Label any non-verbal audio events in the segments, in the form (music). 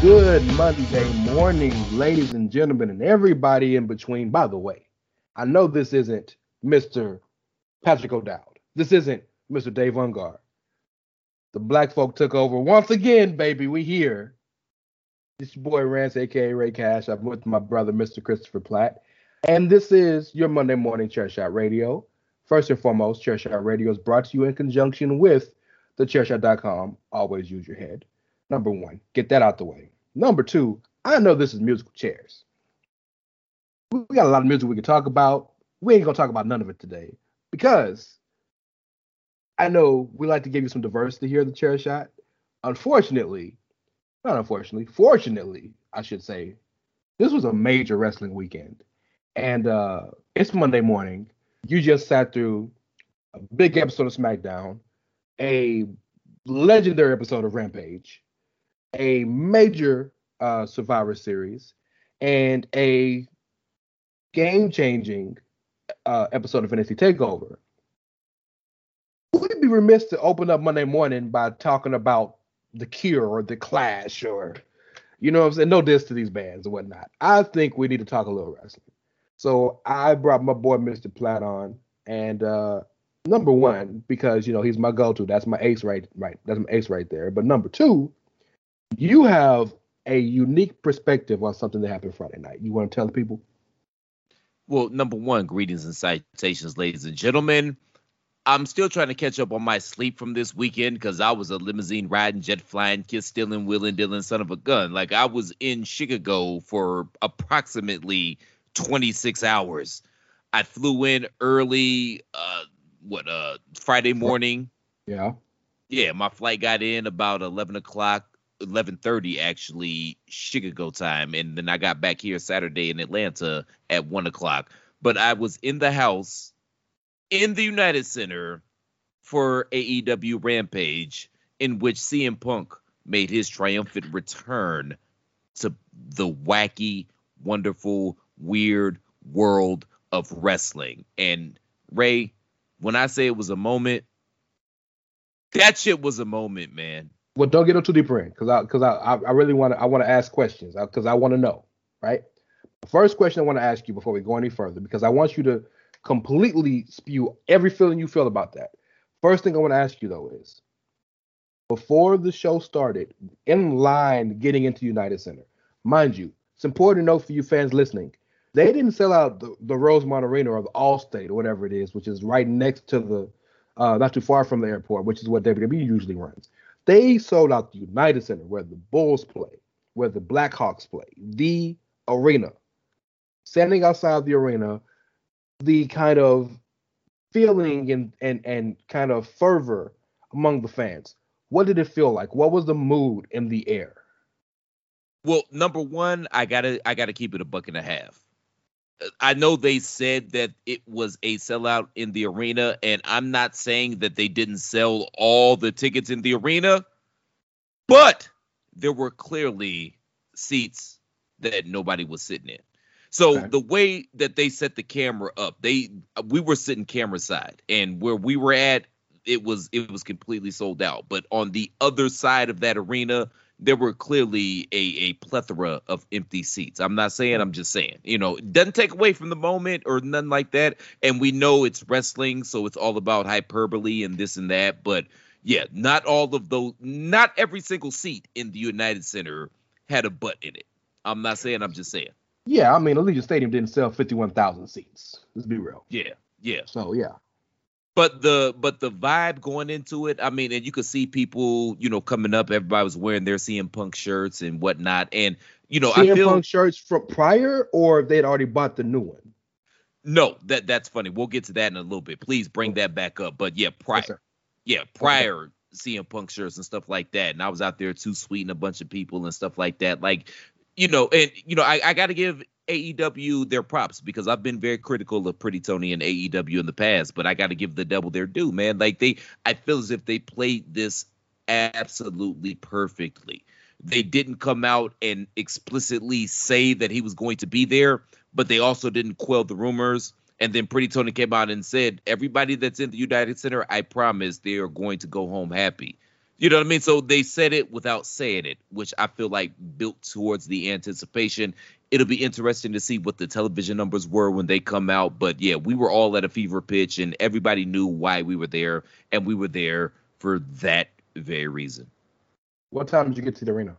Good Monday morning, ladies and gentlemen, and everybody in between. By the way, I know this isn't Mr. Patrick O'Dowd. This isn't Mr. Dave Ungar. The black folk took over once again, baby. We here. It's your boy Rance, aka Ray Cash. I'm with my brother, Mr. Christopher Platt. And this is your Monday morning Chair Shot Radio. First and foremost, Chair Shot Radio is brought to you in conjunction with thechairshot.com. Always use your head. Number one, get that out the way. Number two, I know this is musical chairs. We got a lot of music we can talk about. We ain't gonna talk about none of it today because I know we like to give you some diversity here at the chair shot. Unfortunately, not unfortunately, fortunately, I should say, this was a major wrestling weekend. And uh it's Monday morning. You just sat through a big episode of SmackDown, a legendary episode of Rampage, a major uh, Survivor Series and a game-changing uh, episode of NXT Takeover. We'd be remiss to open up Monday morning by talking about the Cure or the Clash or, you know, what I'm saying no diss to these bands and whatnot. I think we need to talk a little wrestling. So I brought my boy Mr. Platt on, and uh, number one because you know he's my go-to. That's my ace right, right. That's my ace right there. But number two you have a unique perspective on something that happened Friday night. You want to tell the people? Well, number one, greetings and citations, ladies and gentlemen. I'm still trying to catch up on my sleep from this weekend because I was a limousine riding, jet flying, kiss stealing, wheeling, dealing, son of a gun. Like I was in Chicago for approximately 26 hours. I flew in early, uh, what, uh, Friday morning. Yeah. Yeah, my flight got in about 11 o'clock 11:30 actually Chicago time, and then I got back here Saturday in Atlanta at one o'clock. But I was in the house in the United Center for AEW Rampage, in which CM Punk made his triumphant return to the wacky, wonderful, weird world of wrestling. And Ray, when I say it was a moment, that shit was a moment, man well, don't get too deep in because I because I I really want to I want to ask questions because I, want to know right. First question I want to ask you before we go any further because I want you to completely spew every feeling you feel about that. First thing I want to ask you though is before the show started, in line getting into United Center, mind you, it's important to know for you fans listening, they didn't sell out the, the Rosemont Arena or the Allstate or whatever it is, which is right next to the, uh, not too far from the airport, which is what WWE usually runs. They sold out the United Center where the Bulls play, where the Blackhawks play, the arena. Standing outside the arena, the kind of feeling and and and kind of fervor among the fans. What did it feel like? What was the mood in the air? Well, number one, I gotta I gotta keep it a buck and a half. I know they said that it was a sellout in the arena, and I'm not saying that they didn't sell all the tickets in the arena, but there were clearly seats that nobody was sitting in. So Okay. the way that they set the camera up, they we were sitting camera side, and where we were at, it was it was completely sold out. But on the other side of that arena, there were clearly a, a plethora of empty seats. I'm not saying, I'm just saying. You know, it doesn't take away from the moment or nothing like that. And we know it's wrestling, so it's all about hyperbole and this and that. But yeah, not all of those, not every single seat in the United Center had a butt in it. I'm not saying, I'm just saying. Yeah, I mean, Allegiant Stadium didn't sell 51,000 seats. Let's be real. Yeah, yeah. So, yeah. But the but the vibe going into it, I mean, and you could see people, you know, coming up. Everybody was wearing their CM Punk shirts and whatnot, and you know, I CM feel Punk shirts from prior or they'd already bought the new one? no, that that's funny. We'll get to that in a little bit. Please bring that back up. But yeah, prior, Yes, yeah, prior CM Punk shirts and stuff like that. And I was out there too sweeting a bunch of people and stuff like that. Like, you know, and you know, I, I got to give AEW their props because I've been very critical of Pretty Tony and AEW in the past, but I got to give the devil their due, man. Like they, I feel as if they played this absolutely perfectly. They didn't come out and explicitly say that he was going to be there, but they also didn't quell the rumors. And then Pretty Tony came out and said, everybody that's in the United Center, I promise they are going to go home happy. You know what I mean? So they said it without saying it, which I feel like built towards the anticipation. It'll be interesting to see what the television numbers were when they come out. But yeah, we were all at a fever pitch and everybody knew why we were there. And we were there for that very reason. What time did you get to the arena?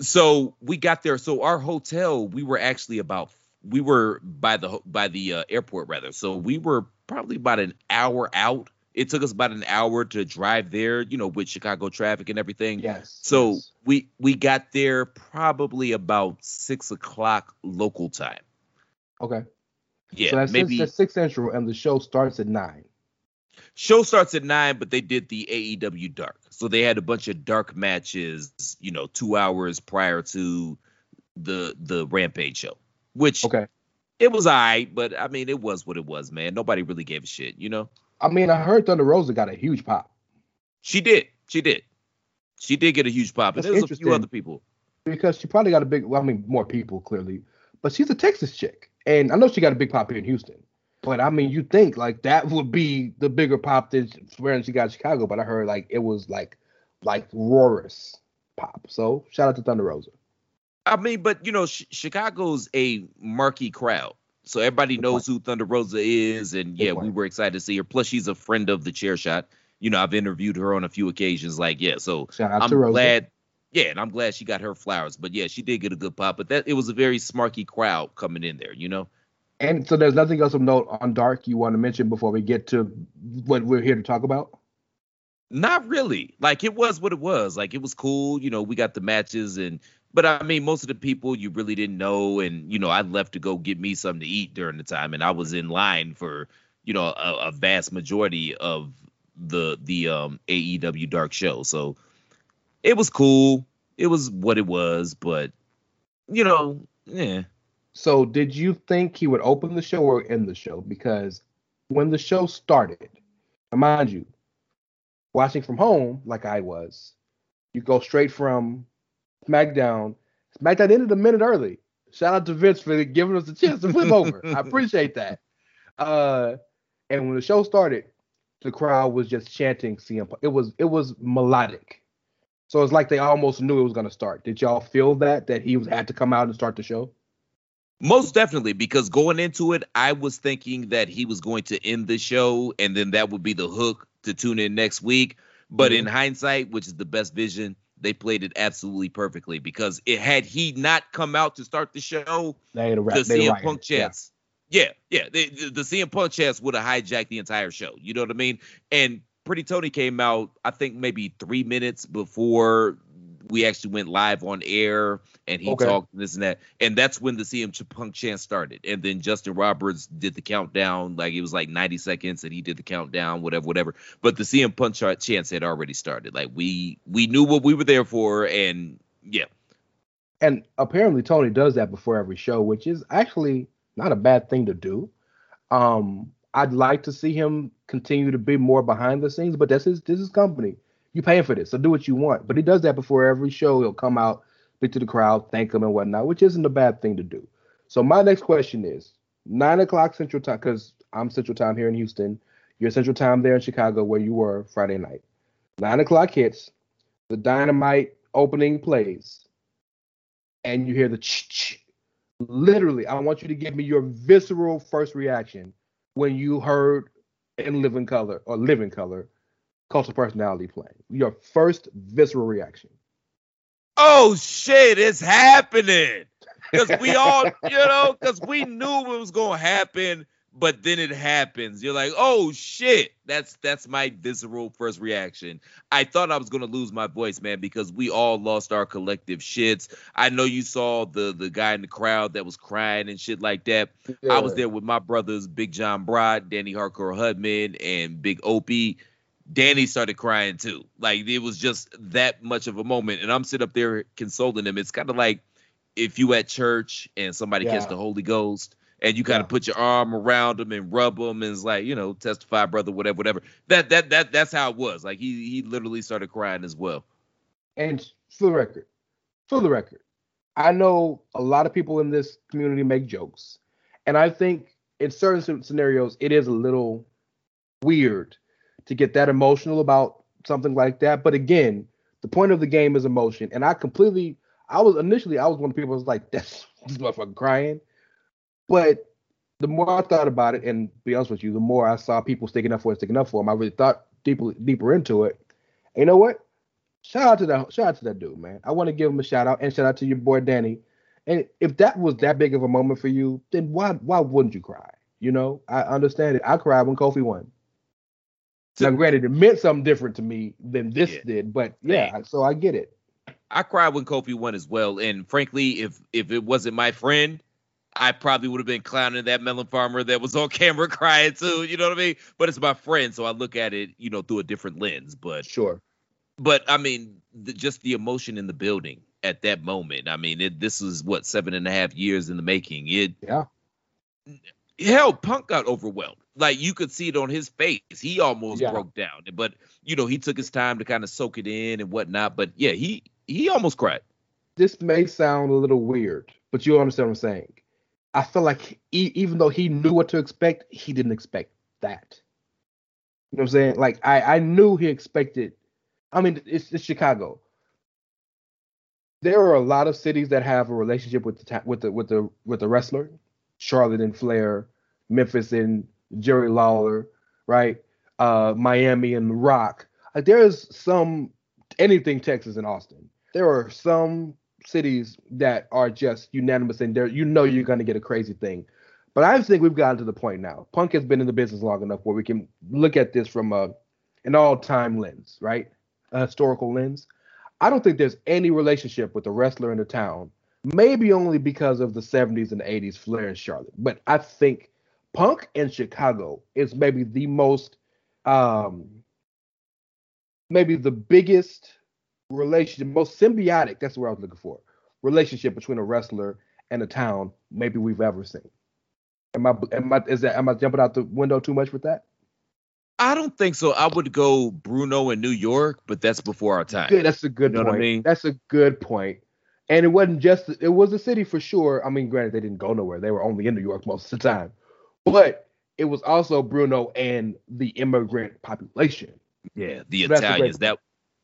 So we got there. So our hotel, we were actually about we were by the by the uh, airport rather. So we were probably about an hour out. It took us about an hour to drive there, you know, with Chicago traffic and everything. Yes. So yes. we we got there probably about six o'clock local time. okay. Yeah, so that's maybe that's six central, and the show starts at nine. show starts at nine, but they did the AEW dark, so they had a bunch of dark matches, you know, two hours prior to the the Rampage show, which Okay. it was alright, but I mean, it was what it was, man. Nobody really gave a shit, you know. I mean, I heard Thunder Rosa got a huge pop She did, she did, she did get a huge pop, and That's there was a few other people. because she probably got a big. Well, I mean, more people clearly, but she's a Texas chick, and I know she got a big pop here in Houston. But I mean, you think like that would be the bigger pop than when she got in Chicago? But I heard like it was like like Roris pop. So shout out to Thunder Rosa. I mean, but you know, Ch- Chicago's a murky crowd, so everybody knows who Thunder Rosa is, and yeah, we were excited to see her. Plus, she's a friend of the Chair Shot. You know, I've interviewed her on a few occasions. Like, yeah, so I'm glad. Yeah, and I'm glad she got her flowers. But yeah, she did get a good pop. But that it was a very smarky crowd coming in there. You know. And so there's nothing else of note on Dark you want to mention before we get to what we're here to talk about. Not really. Like it was what it was. Like it was cool. You know, we got the matches and but I mean most of the people you really didn't know and you know, I left to go get me something to eat during the time and I was in line for, you know, a, a vast majority of the the um AEW Dark show. So it was cool. It was what it was, but you know, yeah. So did you think he would open the show or end the show? Because when the show started, mind you, watching from home like I was, you go straight from SmackDown. SmackDown ended a minute early. Shout out to Vince for giving us a chance to flip over. I (laughs) appreciate that. Uh, and when the show started, the crowd was just chanting CM Punk. It was it was melodic. So it's like they almost knew it was gonna start. Did y'all feel that that he was had to come out and start the show? Most definitely, because going into it, I was thinking that he was going to end the show and then that would be the hook to tune in next week. But in hindsight, which is the best vision, they played it absolutely perfectly because it had he not come out to start the show, They the CM rioted. Punk Yeah. chance. Yeah, yeah, the, the, the CM Punk chance would have hijacked the entire show. You know what I mean? And Pretty Tony came out, I think maybe three minutes before we actually went live on air and he Okay. talked this and that. And that's when the CM Punk chant started. And then Justin Roberts did the countdown, like it was like 90 seconds and he did the countdown, whatever, whatever. But the CM Punk chant chants had already started. Like we we knew what we were there for and yeah. And apparently Tony does that before every show, which is actually not a bad thing to do. Um, I'd like to see him continue to be more behind the scenes, but that's his this is company. You paying for this, so do what you want. But he does that before every show. He'll come out, speak to the crowd, thank them and whatnot, which isn't a bad thing to do. So my next question is nine o'clock Central Time, because I'm Central Time here in Houston. You're Central Time there in Chicago, where you were Friday night. Nine o'clock hits, the dynamite opening plays, and you hear the ch. Literally, I want you to give me your visceral first reaction when you heard in Living Colour or Living Colour Cult of Personality playing. Your first visceral reaction. Oh shit, it's happening. Because we all, (laughs) you know, because we knew it was gonna happen, but then it happens. You're like, oh shit. That's that's my visceral first reaction. I thought I was gonna lose my voice, man, because we all lost our collective shits. I know you saw the the guy in the crowd that was crying and shit like that. I was there with my brothers, Big John Broad, Danny Hardcore Hudman, and Big Opie. Danny started crying too. Like it was just that much of a moment. And I'm sitting up there consoling him. It's kind of like if you at church and somebody gets the Holy Ghost and you kind Yeah. of put your arm around them and rub them and it's like, you know, testify, brother, whatever, whatever. That that that that's how it was. Like he he literally started crying as well. And for the record, for the record, I know a lot of people in this community make jokes, and I think in certain scenarios it is a little weird to get that emotional about something like that. But again, the point of the game is emotion, and I completely, I was initially I was one of the people was like, (laughs) "That's this motherfucker crying," but the more I thought about it, and be honest with you, the more I saw people sticking up for it, sticking up for him, I really thought deeper deeper into it. And you know what? Shout out to that shout out to that dude, man. I want to give him a shout out and shout out to your boy Danny. And if that was that big of a moment for you, then why why wouldn't you cry? You know, I understand it. I cried when Kofi won. So- now, granted, it meant something different to me than this Yeah. did, but yeah, so I get it. I cried when Kofi won as well. And frankly, if if it wasn't my friend, I probably would have been clowning that melon farmer that was on (laughs) camera crying too. You know what I mean? But it's my friend, so I look at it, you know, through a different lens. But Sure. but I mean, the, just the emotion in the building at that moment. I mean, it, this was what seven and a half years in the making. It Yeah. hell, Punk got overwhelmed. Like you could see it on his face. He almost Yeah. broke down. But you know, he took his time to kind of soak it in and whatnot. But yeah, he he almost cried. This may sound a little weird, but you understand what I'm saying. I feel like he, even though he knew what to expect, he didn't expect that. You know what I'm saying? Like I, I knew he expected. I mean, it's, it's Chicago. There are a lot of cities that have a relationship with the ta- with the with the with the wrestler. Charlotte and Flair, Memphis and Jerry Lawler, right? Uh, Miami and The Rock. Like there's some anything Texas and Austin. There are some cities that are just unanimous and there you know you're gonna get a crazy thing. But I think we've gotten to the point now. Punk has been in the business long enough where we can look at this from a an all-time lens, right? A historical lens. I don't think there's any relationship with the wrestler in the town. Maybe only because of the 70s and 80s Flair in Charlotte. But I think Punk in Chicago is maybe the most um maybe the biggest relationship, most symbiotic, that's what I was looking for. Relationship between a wrestler and a town maybe we've ever seen. Am I am I is that am I jumping out the window too much with that? I don't think so. I would go Bruno in New York, but that's before our time. Good, that's a good You know what I point. mean? That's a good point. And it wasn't just it was a city for sure. I mean, granted, they didn't go nowhere. They were only in New York most of the time. But it was also Bruno and the immigrant population. Yeah, the So that's a great Italians. That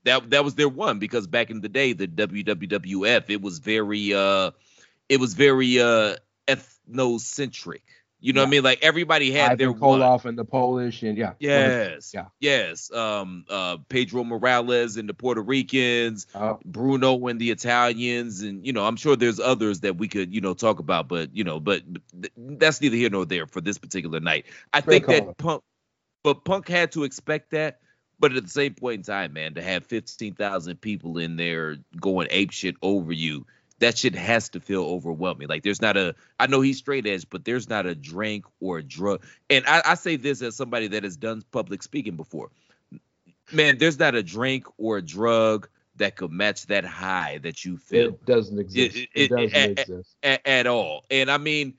that that was their one because back in the day, the WWF, it was very uh it was very uh ethnocentric. You know what I mean? Like everybody had their Ivan one. Koloff and the Polish and yeah. Yes. Yeah. Yes. Um uh Pedro Morales and the Puerto Ricans, Uh, Bruno and the Italians, and you know, I'm sure there's others that we could, you know, talk about, but you know, but th- that's neither here nor there for this particular night. I think that Punk but Punk had to expect that, But at the same point in time, man, to have 15,000 people in there going ape shit over you, that shit has to feel overwhelming. Like there's not a, I know he's straight edge, but there's not a drink or a drug. And I, I say this as somebody that has done public speaking before. Man, there's not a drink or a drug that could match that high that you feel. It doesn't exist. It, it, it doesn't at, exist at, at, all. And I mean,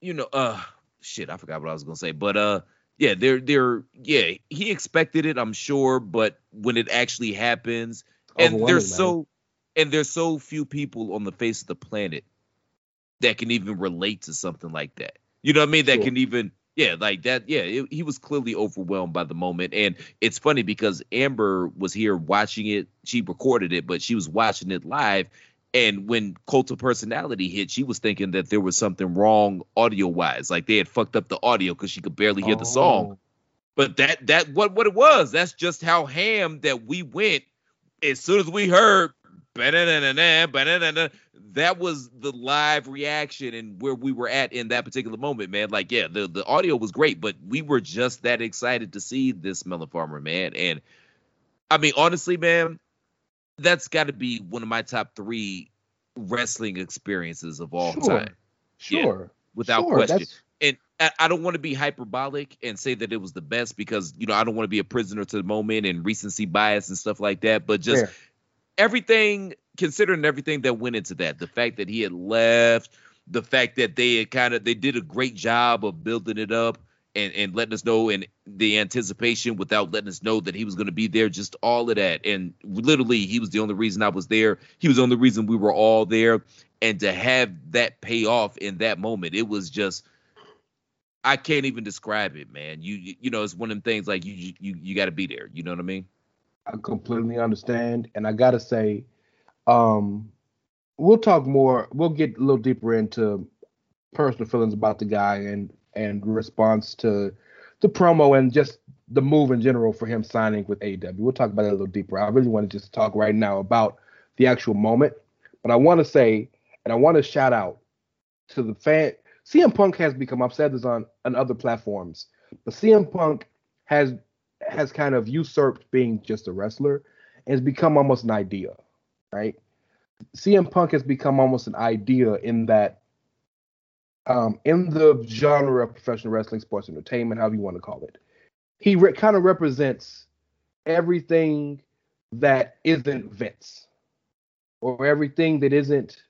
you know, uh, shit, I forgot what I was gonna say, but uh, yeah, they're they're yeah, he expected it, I'm sure, but when it actually happens, and there's so and there's so few people on the face of the planet that can even relate to something like that. You know what I mean? That sure. can even yeah, like that. Yeah, it, he was clearly overwhelmed by the moment, and it's funny because Amber was here watching it. She recorded it, but she was watching it live. And when Cult of Personality hit, she was thinking that there was something wrong audio wise, like they had fucked up the audio because she could barely hear oh. the song. Oh. But that that what what it was. That's just how ham that we went. As soon as we heard that was the live reaction and where we were at in that particular moment, man. Like, yeah, the, the audio was great, but we were just that excited to see this Melon Farmer, man. And I mean, honestly, man, that's got to be one of my top three wrestling experiences of all sure. time. Sure. Yeah, without sure. question. That's... And I don't want to be hyperbolic and say that it was the best because, you know, I don't want to be a prisoner to the moment and recency bias and stuff like that. But just Fair everything considering everything that went into that, the fact that he had left, the fact that they had kind of they did a great job of building it up and, and letting us know and the anticipation without letting us know that he was going to be there, just all of that. And literally, he was the only reason I was there. He was the only reason we were all there. And to have that pay off in that moment, it was just I can't even describe it, man. You you know, it's one of them things like you you you got to be there. You know what I mean? I completely understand, and I gotta say, um, we'll talk more. We'll get a little deeper into personal feelings about the guy and and response to the promo and just the move in general for him signing with AEW. We'll talk about that a little deeper. I really want to just talk right now about the actual moment, but I want to say and I want to shout out to the fan. CM Punk has become. I've said this on on other platforms, but CM Punk has has kind of usurped being just a wrestler and has become almost an idea, right? CM Punk has become almost an idea in that um, in the genre of professional wrestling, sports entertainment, however you want to call it, he re- kind of represents everything that isn't Vince, or everything that isn't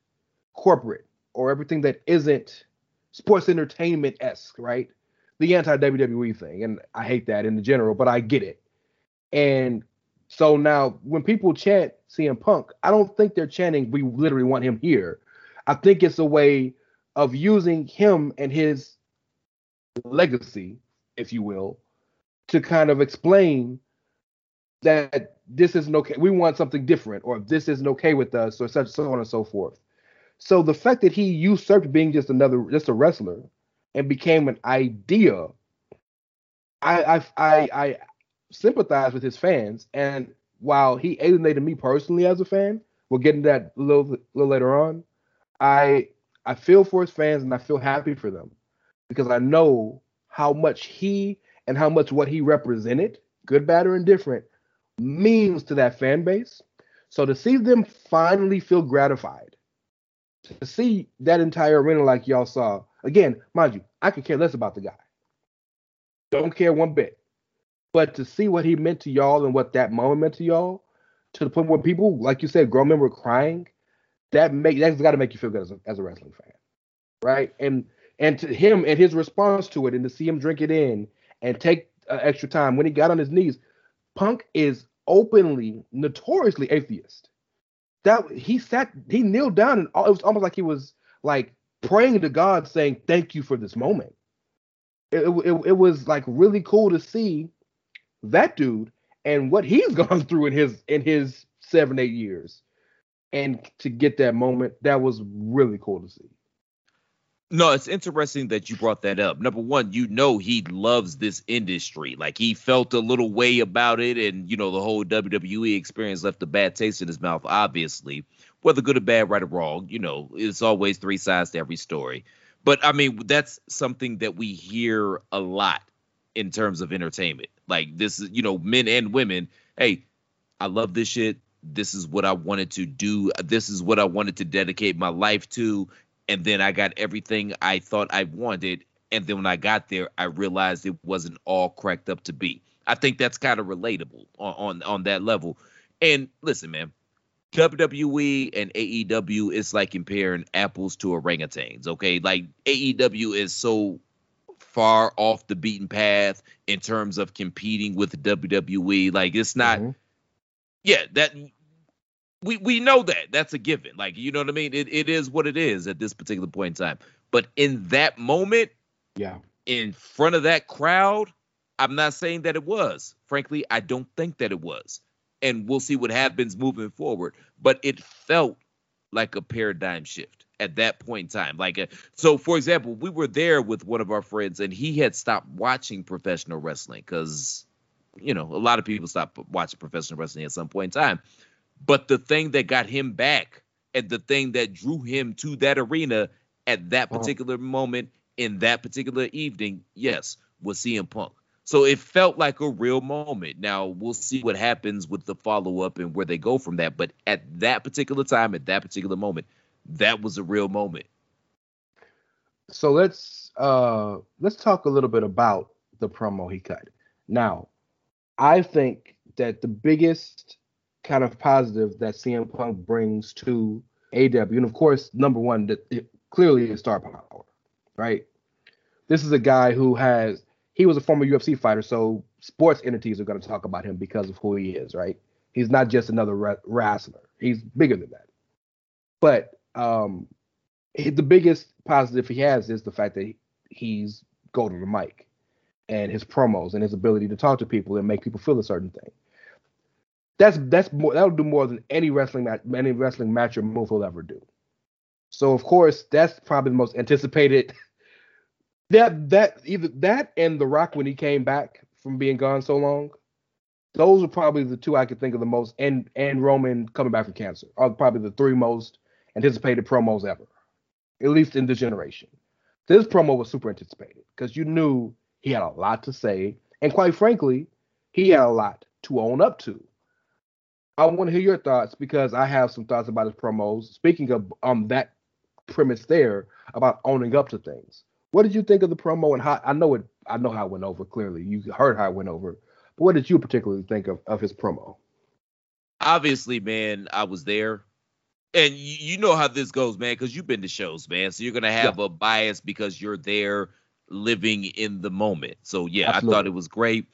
corporate, or everything that isn't sports entertainment esque, right? The anti WWE thing, and I hate that in the general, but I get it. And so now when people chant CM Punk, I don't think they're chanting we literally want him here. I think it's a way of using him and his legacy, if you will, to kind of explain that this isn't okay. We want something different, or this isn't okay with us, or such so on and so forth. So the fact that he usurped being just another just a wrestler and became an idea, I I I, I sympathize with his fans. And while he alienated me personally as a fan, we'll get into that a little, little later on. I I feel for his fans and I feel happy for them because I know how much he and how much what he represented, good, bad, or indifferent, means to that fan base. So to see them finally feel gratified, to see that entire arena like y'all saw, Again, mind you, I could care less about the guy. Don't care one bit. But to see what he meant to y'all and what that moment meant to y'all, to the point where people, like you said, grown men were crying, that make that's got to make you feel good as a, as a wrestling fan, right? And and to him and his response to it, and to see him drink it in and take uh, extra time when he got on his knees, Punk is openly, notoriously atheist. That he sat, he kneeled down, and it was almost like he was like praying to God, saying, "Thank you for this moment." It, it, it was like really cool to see that dude and what he's (laughs) gone through in his in his seven eight years, and to get that moment, that was really cool to see. No, it's interesting that you brought that up. Number one, you know he loves this industry. Like he felt a little way about it, and you know the whole WWE experience left a bad taste in his mouth. Obviously, whether good or bad, right or wrong, you know, it's always three sides to every story. But I mean, that's something that we hear a lot in terms of entertainment. Like this is, you know, men and women. Hey, I love this shit. This is what I wanted to do. This is what I wanted to dedicate my life to. And then I got everything I thought I wanted. And then when I got there, I realized it wasn't all cracked up to be. I think that's kind of relatable on, on on that level. And listen, man, WWE and AEW is like comparing apples to orangutans. Okay, like AEW is so far off the beaten path in terms of competing with WWE. Like it's not. Mm-hmm. Yeah, that we we know that that's a given. Like you know what I mean. It it is what it is at this particular point in time. But in that moment, Yeah. in front of that crowd, I'm not saying that it was. Frankly, I don't think that it was. And we'll see what happens moving forward. But it felt like a paradigm shift at that point in time. Like, uh, so for example, we were there with one of our friends, and he had stopped watching professional wrestling because, you know, a lot of people stop watching professional wrestling at some point in time. But the thing that got him back and the thing that drew him to that arena at that Uh-huh. particular moment in that particular evening, yes, was CM Punk. So it felt like a real moment. Now we'll see what happens with the follow up and where they go from that. But at that particular time, at that particular moment, that was a real moment. So let's uh let's talk a little bit about the promo he cut. Now, I think that the biggest kind of positive that CM Punk brings to AEW, and of course, number one, that it clearly is star power, right? This is a guy who has he was a former UFC fighter, so sports entities are going to talk about him because of who he is, right? He's not just another wrestler; he's bigger than that. But um, the biggest positive he has is the fact that he's go to the mic and his promos and his ability to talk to people and make people feel a certain thing. That's that's more that'll do more than any wrestling match any wrestling match or move will ever do. So of course that's probably the most anticipated. (laughs) That that either that and The Rock when he came back from being gone so long, those are probably the two I could think of the most. And and Roman coming back from cancer are probably the three most anticipated promos ever, at least in this generation. This promo was super anticipated because you knew he had a lot to say, and quite frankly, he had a lot to own up to. I want to hear your thoughts because I have some thoughts about his promos. Speaking of um that premise there about owning up to things. What did you think of the promo and how I know it I know how it went over clearly. You heard how it went over. But what did you particularly think of, of his promo? Obviously, man, I was there. And you, you know how this goes, man, because you've been to shows, man. So you're gonna have a bias because you're there living in the moment. So yeah, I thought it was great.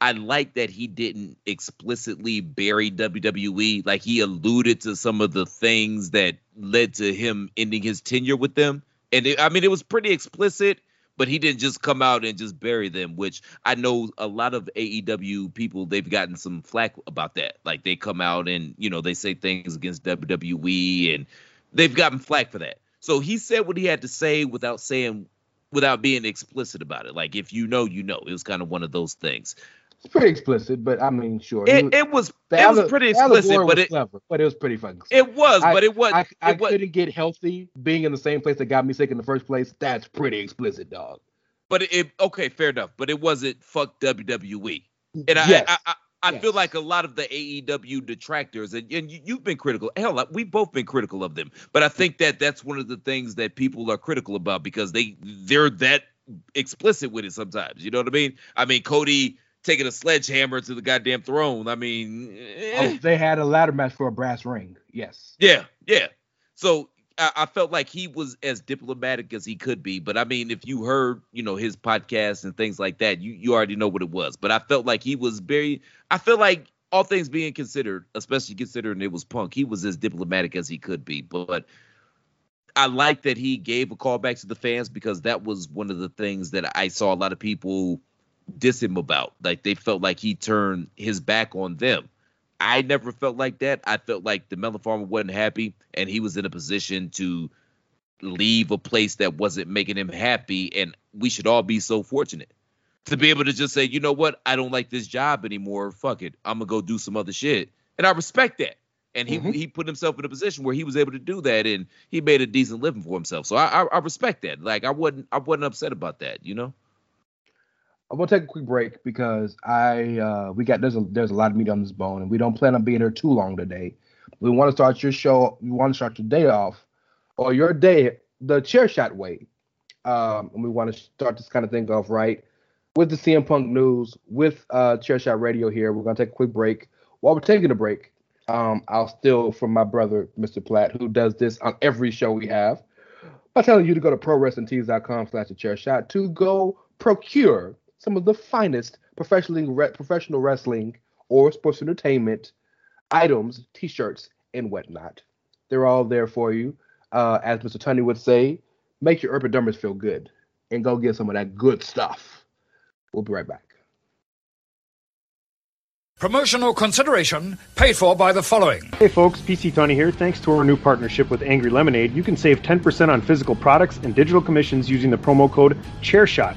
I like that he didn't explicitly bury WWE. Like he alluded to some of the things that led to him ending his tenure with them. And it, I mean, it was pretty explicit, but he didn't just come out and just bury them, which I know a lot of AEW people, they've gotten some flack about that. Like they come out and, you know, they say things against WWE and they've gotten flack for that. So he said what he had to say without saying, without being explicit about it. Like if you know, you know. It was kind of one of those things. It's pretty explicit, but I mean, sure. It, it was it was pretty explicit, was but it clever, but it was pretty fucking. it was, I- but it was I, I it was, couldn't get healthy being in the same place that got me sick in the first place. That's pretty explicit, dog. but it, okay, fair enough. But it wasn't fuck WWE. And I, yes. I, I, I feel Yes. like a lot of the AEW detractors, and, and you, you've been critical. Hell, we've both been critical of them. But I think that that's one of the things that people are critical about because they they're that explicit with it sometimes. You know what I mean? I mean, Cody taking a sledgehammer to the goddamn throne. I mean, eh. Oh, they had a ladder match for a brass ring. Yes. Yeah, yeah. So I, I felt like he was as diplomatic as he could be. But I mean, if you heard, you know, his podcast and things like that, you you already know what it was. But I felt like he was very. I feel like all things being considered, especially considering it was Punk, he was as diplomatic as he could be. But I like that he gave a call back to the fans because that was one of the things that I saw a lot of people diss him about. Like they felt like he turned his back on them. I never felt like that. I felt like the Melon Farmer wasn't happy and he was in a position to leave a place that wasn't making him happy. And we should all be so fortunate to be able to just say, you know what, I don't like this job anymore. Fuck it. I'm gonna go do some other shit. And I respect that. And he Mhm. he put himself in a position where he was able to do that and he made a decent living for himself. So I I, I respect that. Like I wasn't I wasn't upset about that, you know? I'm gonna take a quick break because I uh, we got there's a there's a lot of meat on this bone, and we don't plan on being here too long today. We want to start your show. We want to start your day off, or your day the chair shot way, um, and we want to start this kind of thing off right with the CM Punk news with uh, Chair Shot Radio here. We're gonna take a quick break. While we're taking a break, um, I'll steal from my brother, Mr. Platt, who does this on every show we have, by telling you to go to prowrestlingtees.com slash the chair shot to go procure some of the finest professionally re- professional wrestling or sports entertainment items, t-shirts, and whatnot. They're all there for you. Uh, as Mr. Tunney would say, make your epidermis feel good and go get some of that good stuff. We'll be right back. Promotional consideration paid for by the following. Hey folks, PC Tony here. Thanks to our new partnership with Angry Lemonade, you can save 10% on physical products and digital commissions using the promo code ChairShot.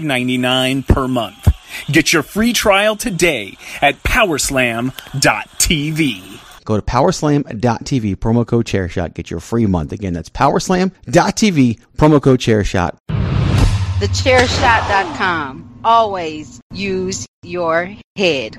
$5.99 per month. Get your free trial today at powerslam.tv. Go to powerslam.tv, promo code chairshot, get your free month. Again, that's powerslam.tv, promo code chairshot. TheChairShot.com. Always use your head.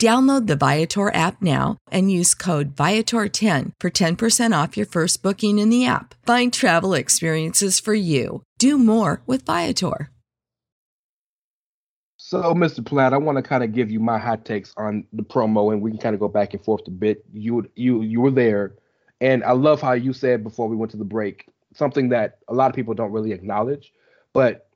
Download the Viator app now and use code Viator10 for 10% off your first booking in the app. Find travel experiences for you. Do more with Viator. So, Mr. Platt, I want to kind of give you my hot takes on the promo, and we can kind of go back and forth a bit. You, you, you were there, and I love how you said before we went to the break something that a lot of people don't really acknowledge, but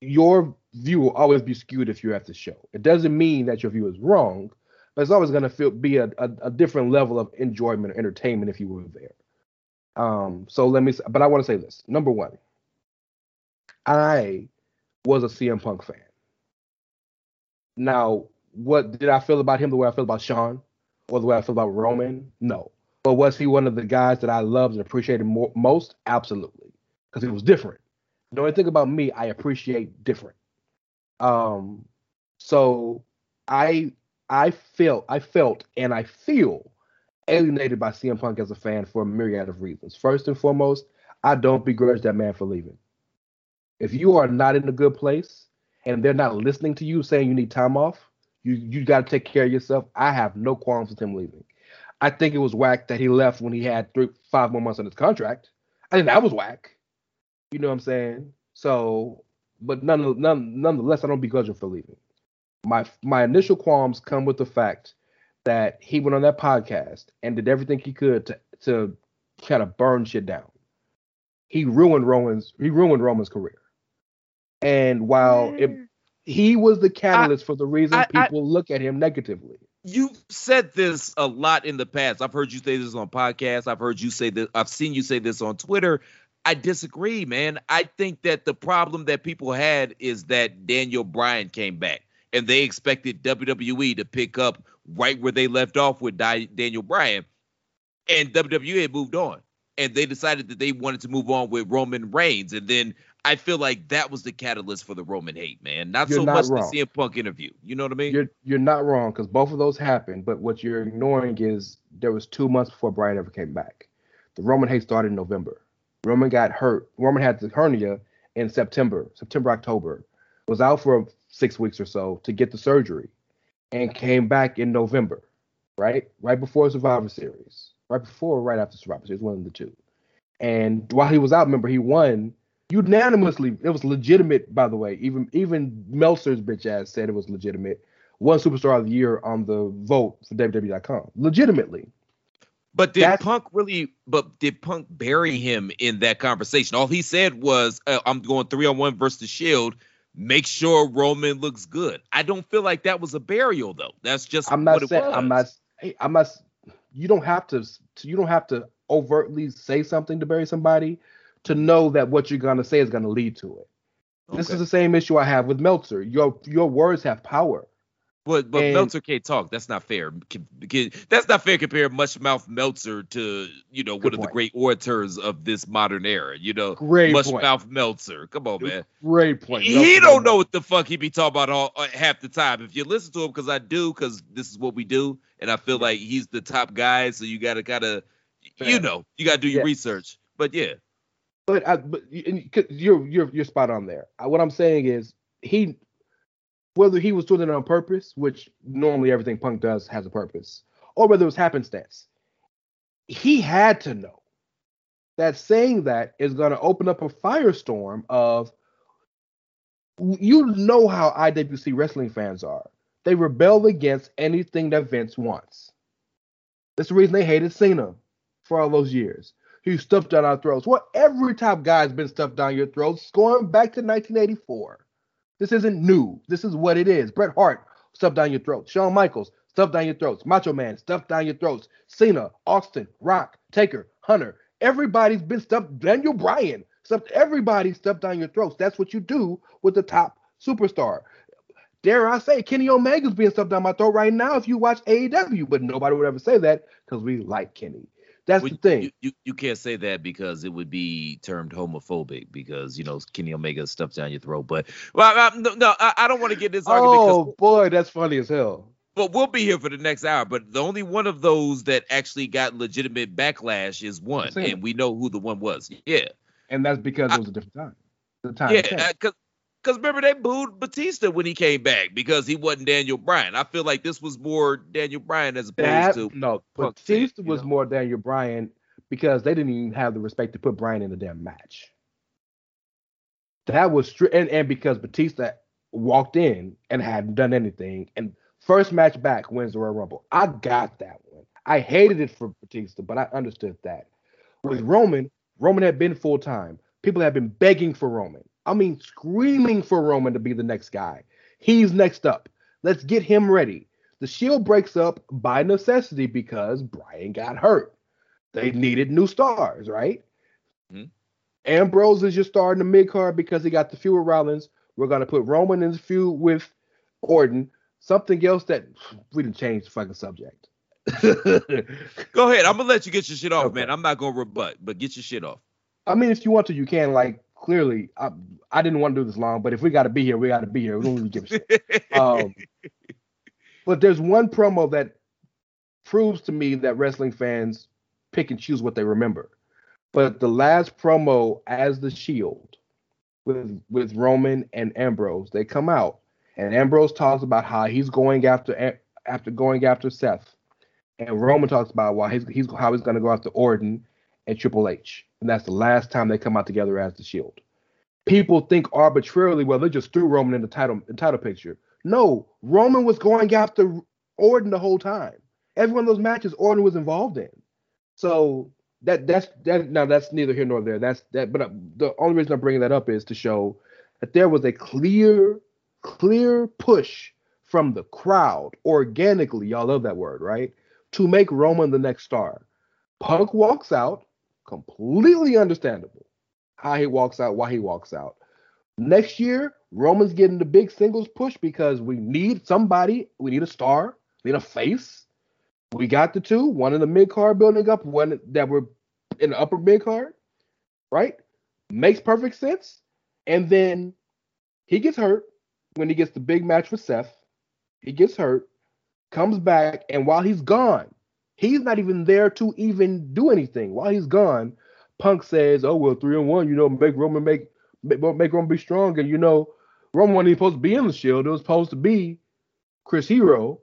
your view will always be skewed if you're at the show. It doesn't mean that your view is wrong, but it's always going to feel be a, a, a, different level of enjoyment or entertainment if you were there. Um, so let me, but I want to say this. Number one, I was a CM Punk fan. Now, what did I feel about him the way I feel about Sean or the way I feel about Roman? No. But was he one of the guys that I loved and appreciated more, most? Absolutely, because he was different. The only thing about me, I appreciate different. Um, so I I felt I felt and I feel alienated by CM Punk as a fan for a myriad of reasons. First and foremost, I don't begrudge that man for leaving. If you are not in a good place and they're not listening to you saying you need time off, you you got to take care of yourself. I have no qualms with him leaving. I think it was whack that he left when he had three, five more months on his contract. I think that was whack. You know what I'm saying? So, but none, none, nonetheless, I don't begrudge him for leaving. My my initial qualms come with the fact that he went on that podcast and did everything he could to to kind of burn shit down. He ruined Roman's he ruined Roman's career. And while it, he was the catalyst I, for the reason I, people I, look at him negatively. You've said this a lot in the past. I've heard you say this on podcasts. I've heard you say this. I've seen you say this on Twitter. I disagree, man. I think that the problem that people had is that Daniel Bryan came back and they expected WWE to pick up right where they left off with Daniel Bryan. And WWE had moved on. And they decided that they wanted to move on with Roman Reigns. And then I feel like that was the catalyst for the Roman hate, man. Not you're so not much wrong. the CM Punk interview. You know what I mean? You're you're not wrong because both of those happened. But what you're ignoring is there was two months before Bryan ever came back. The Roman hate started in November. Roman got hurt. Roman had the hernia in September, September, October. Was out for six weeks or so to get the surgery, and came back in November, right, right before Survivor Series, right before, right after Survivor Series, one of the two. And while he was out, remember he won unanimously. It was legitimate, by the way. Even even Meltzer's bitch ass said it was legitimate. One superstar of the year on the vote for WWE.com. Legitimately. But did That's, Punk really? But did Punk bury him in that conversation? All he said was, uh, "I'm going three on one versus the Shield. Make sure Roman looks good." I don't feel like that was a burial, though. That's just I'm not saying I'm not. I'm not. You don't have to. You don't have to overtly say something to bury somebody to know that what you're going to say is going to lead to it. Okay. This is the same issue I have with Meltzer. Your your words have power. But but and, Meltzer can't talk. That's not fair. That's not fair compared much mouth Meltzer to you know one point. of the great orators of this modern era. You know, great much mouth Meltzer. Come on, man. Great point. Meltzer he don't know what the fuck he be talking about all uh, half the time. If you listen to him, because I do, because this is what we do, and I feel yeah. like he's the top guy. So you got to kind of, you know, you got to do your research. But yeah, but I, but you're you're you're spot on there. What I'm saying is he whether he was doing it on purpose, which normally everything Punk does has a purpose, or whether it was happenstance, he had to know that saying that is going to open up a firestorm of you know how IWC wrestling fans are. They rebel against anything that Vince wants. That's the reason they hated Cena for all those years He stuffed down our throats. Well, every top guy's been stuffed down your throats going back to 1984. This isn't new. This is what it is. Bret Hart stuffed down your throat. Shawn Michaels stuffed down your throats. Macho Man stuffed down your throats. Cena, Austin, Rock, Taker, Hunter. Everybody's been stuffed. Daniel Bryan stuffed. Everybody stuffed down your throats. That's what you do with the top superstar. Dare I say, Kenny Omega's being stuffed down my throat right now if you watch AEW, but nobody would ever say that because we like Kenny. That's well, the thing. You, you, you can't say that because it would be termed homophobic because you know Kenny Omega stuff down your throat. But well, I, no, no, I, I don't want to get this argument. Oh boy, that's funny as hell. But we'll be here for the next hour. But the only one of those that actually got legitimate backlash is one, and we know who the one was. Yeah, and that's because it was a different time. The time. Yeah, because because remember they booed Batista when he came back because he wasn't Daniel Bryan. I feel like this was more Daniel Bryan as opposed that, to no. Batista was know? more Daniel Bryan because they didn't even have the respect to put Bryan in the damn match. That was true, and, and because Batista walked in and hadn't done anything, and first match back wins the Royal Rumble. I got that one. I hated it for Batista, but I understood that. With Roman, Roman had been full time. People had been begging for Roman. I mean, screaming for Roman to be the next guy. He's next up. Let's get him ready. The Shield breaks up by necessity because Bryan got hurt. They needed new stars, right? Mm-hmm. Ambrose is your star in the mid card because he got the feud with Rollins. We're gonna put Roman in the feud with Orton. Something else that we didn't change the fucking subject. (laughs) Go ahead. I'm gonna let you get your shit off, okay. man. I'm not gonna rebut, but get your shit off. I mean, if you want to, you can. Like, clearly I, I didn't want to do this long, but if we got to be here, we got to be here. We don't really give a shit. Um, (laughs) but there's one promo that proves to me that wrestling fans pick and choose what they remember. But the last promo as the Shield with with Roman and Ambrose. They come out, and Ambrose talks about how he's going after after going after Seth, and Roman talks about why he's, he's how he's going to go after Orton and Triple H, and that's the last time they come out together as the Shield. People think arbitrarily, well, they just threw Roman in the title the title picture. No, Roman was going after Orton the whole time. Every one of those matches Orton was involved in. So that that's that now that's neither here nor there. That's that. But uh, the only reason I'm bringing that up is to show that there was a clear, clear push from the crowd organically. Y'all love that word, right? To make Roman the next star. Punk walks out, completely understandable how he walks out, why he walks out. Next year, Roman's getting the big singles push because we need somebody. We need a star. We need a face. We got the two, one in the mid card building up, one that were in the upper mid card, right? Makes perfect sense. And then he gets hurt when he gets the big match with Seth. He gets hurt, comes back, and while he's gone, he's not even there to even do anything. While he's gone, Punk says, "Oh well, three and one, you know, make Roman make make, make Roman be strong, and you know, Roman wasn't even supposed to be in the Shield. It was supposed to be Chris Hero,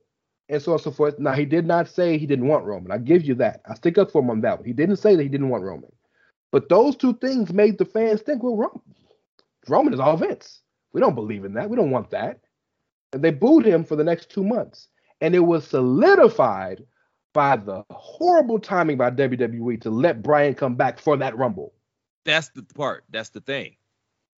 and so on and so forth. Now he did not say he didn't want Roman. I give you that. I stick up for him on that one. He didn't say that he didn't want Roman. But those two things made the fans think, well, Roman, Roman is all Vince. We don't believe in that. We don't want that. And they booed him for the next two months. And it was solidified by the horrible timing by WWE to let Bryan come back for that Rumble. That's the part. That's the thing.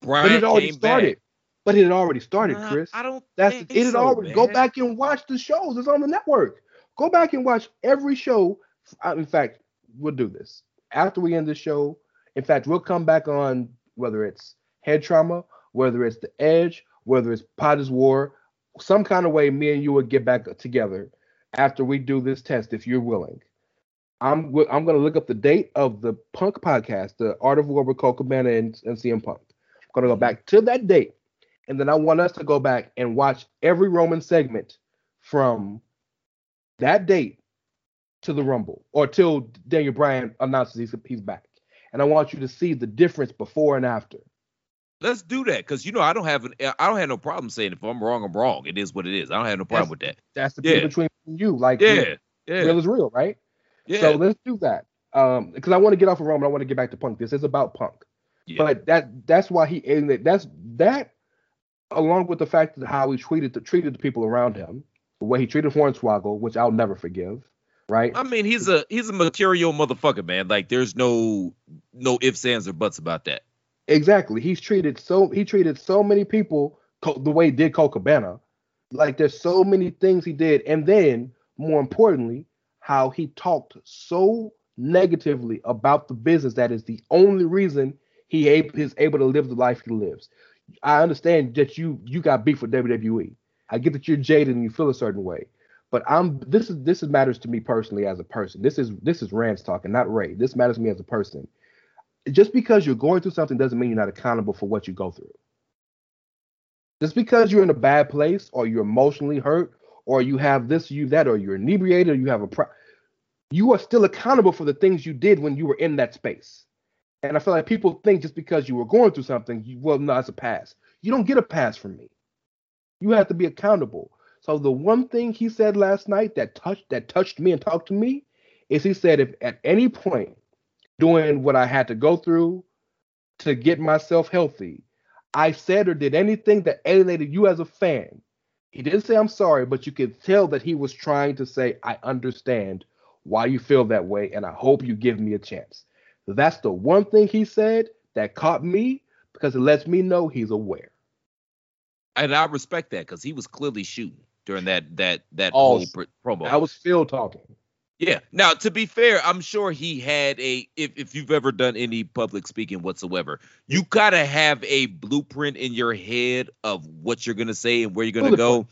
Bryan but it already started. Back. But it had already started, Uh, Chris. I don't. That's think it. Had so, already man. go back and watch the shows. It's on the network. Go back and watch every show. In fact, we'll do this after we end the show. In fact, we'll come back on whether it's head trauma, whether it's the Edge, whether it's Potter's War, some kind of way. Me and you will get back together after we do this test, if you're willing. I'm wi- I'm gonna look up the date of the Punk podcast, the Art of War with Colt Cabana and, and CM Punk. I'm gonna go back to that date, and then I want us to go back and watch every Roman segment from that date to the Rumble or till Daniel Bryan announces he's he's back. And I want you to see the difference before and after. Let's do that because you know I don't have an I don't have no problem saying if I'm wrong I'm wrong. It is what it is. I don't have no problem with that. That's the Yeah. difference between you, like Yeah, yeah, real is real, right? yeah. So let's do that. Um, because I want to get off of Roman, I want to get back to Punk. This is about Punk. Yeah. But that that's why he and that's that along with the fact that how he treated the treated the people around him, the way he treated Hornswoggle, which I'll never forgive, right? I mean, he's a he's a material motherfucker, man. Like, there's no no ifs, ands, or buts about that. Exactly. He's treated so he treated so many people the way he did Colt Cabana. Like there's so many things he did, and then more importantly, how he talked so negatively about the business that is the only reason he is able to live the life he lives. I understand that you you got beef with WWE. I get that you're jaded and you feel a certain way, but I'm this is this is matters to me personally as a person. This is this is Rand's talking, not Ray. This matters to me as a person just because you're going through something doesn't mean you're not accountable for what you go through. Just because you're in a bad place or you're emotionally hurt or you have this, you that, or you're inebriated or you have a pro- you are still accountable for the things you did when you were in that space. And I feel like people think just because you were going through something, you, well, no, it's a pass. You don't get a pass from me. You have to be accountable. So the one thing he said last night that touched that touched me and talked to me is he said if at any point doing what I had to go through to get myself healthy, I said or did anything that alienated you as a fan. He didn't say I'm sorry, but you could tell that he was trying to say, I understand why you feel that way, and I hope you give me a chance. That's the one thing he said that caught me because it lets me know he's aware. And I respect that because he was clearly shooting during that that that whole pr- promo. I was Phil talking. Yeah. Now, to be fair, I'm sure he had a. If if you've ever done any public speaking whatsoever, you gotta have a blueprint in your head of what you're gonna say and where you're gonna Bullet go.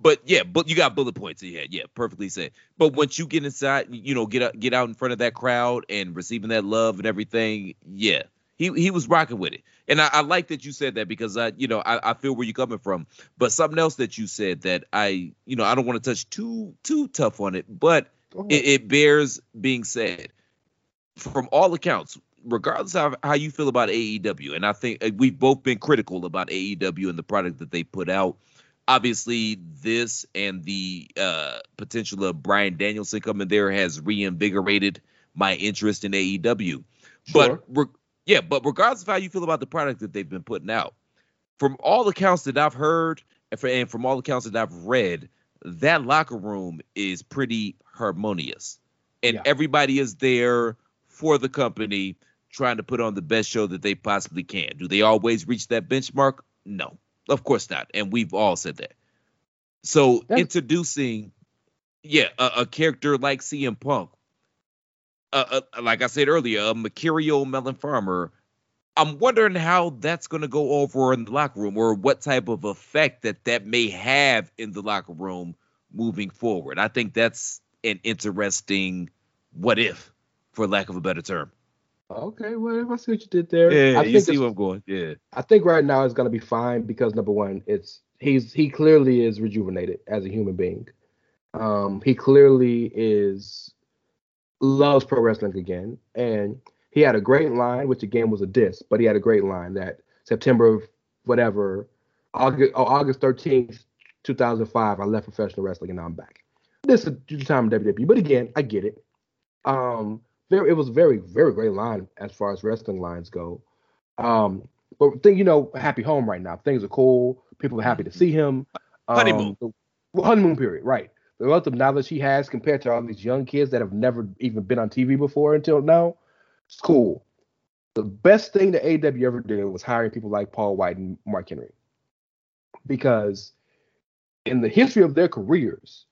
But yeah, but you got bullet points in your head. Yeah, perfectly said. But once you get inside, you know, get out, get out in front of that crowd and receiving that love and everything. Yeah, he he was rocking with it, and I, I like that you said that because I, you know, I, I feel where you're coming from. But something else that you said that I, you know, I don't want to touch too too tough on it, but. It, it bears being said from all accounts regardless of how you feel about AEW, and I think we've both been critical about AEW and the product that they put out. Obviously, this and the uh, potential of Bryan Danielson coming there has reinvigorated my interest in AEW. Sure. But re- yeah, but regardless of how you feel about the product that they've been putting out, from all accounts that I've heard and, for, and from all accounts that I've read, that locker room is pretty harmonious, and Yeah. everybody is there for the company, trying to put on the best show that they possibly can. Do they always reach that benchmark? No, of course not, and we've all said that. So That's- introducing, yeah, a, a character like CM Punk, uh, uh, like I said earlier, a mercurial melon farmer. I'm wondering how that's going to go over in the locker room, or what type of effect that that may have in the locker room moving forward. I think that's an interesting what if, for lack of a better term. Okay, well, if I see what you did there. Yeah, I you see where I'm going. Yeah, I think right now it's gonna be fine because number one, it's he's he clearly is rejuvenated as a human being. Um, he clearly is loves pro wrestling again, and he had a great line, which again was a diss, but he had a great line that September of whatever, August oh, August thirteenth, two thousand five, I left professional wrestling and now I'm back. This is the time in WWE, but again, I get it. Um, very, it was a very, very great line as far as wrestling lines go. Um, but think you know, happy home right now. Things are cool. People are happy to see him. Um, Honeymoon. the- well, honeymoon period, right? The wealth of knowledge he has compared to all these young kids that have never even been on TV before until now, it's cool. The best thing that AW ever did was hiring people like Paul White and Mark Henry, because in the history of their careers,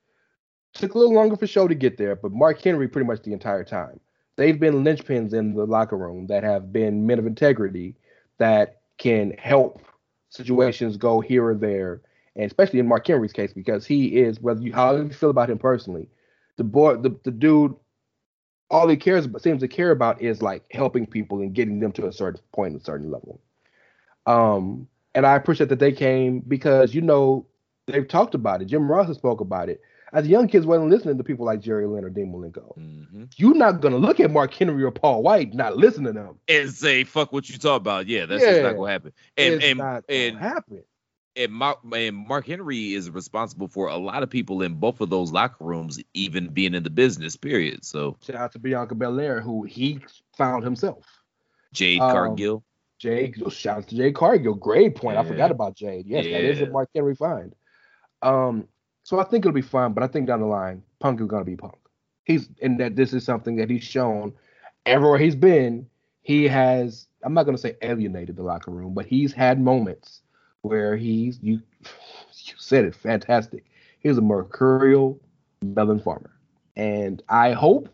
took a little longer for show to get there, but Mark Henry pretty much the entire time. They've been linchpins in the locker room that have been men of integrity that can help situations go here or there, and especially in Mark Henry's case because he is whether you how you feel about him personally, the boy the, the dude all he cares about seems to care about is like helping people and getting them to a certain point, a certain level. Um, and I appreciate that they came because you know they've talked about it. Jim Ross has spoke about it. As young kids wasn't listening to people like Jerry Lynn or Dean Malenko. mm-hmm. You're not gonna look at Mark Henry or Paul White not listen to them. and say fuck what you talk about. Yeah, that's just Yeah. not gonna happen. And it's and not gonna and happen. and Mark, and Mark Henry is responsible for a lot of people in both of those locker rooms, even being in the business. Period. So Shout out to Bianca Belair, who he found himself. Jade Um, Cargill. Jade, shout out to Jade Cargill. Great point. I forgot about Jade. Yes, that is a Mark Henry find. Um, so I think it'll be fun, but I think down the line, Punk is gonna be Punk. He's and that this is something that he's shown everywhere he's been. He has. I'm not gonna say alienated the locker room, but he's had moments where he's you. (sighs) You said it, fantastic. He's a mercurial melon farmer, and I hope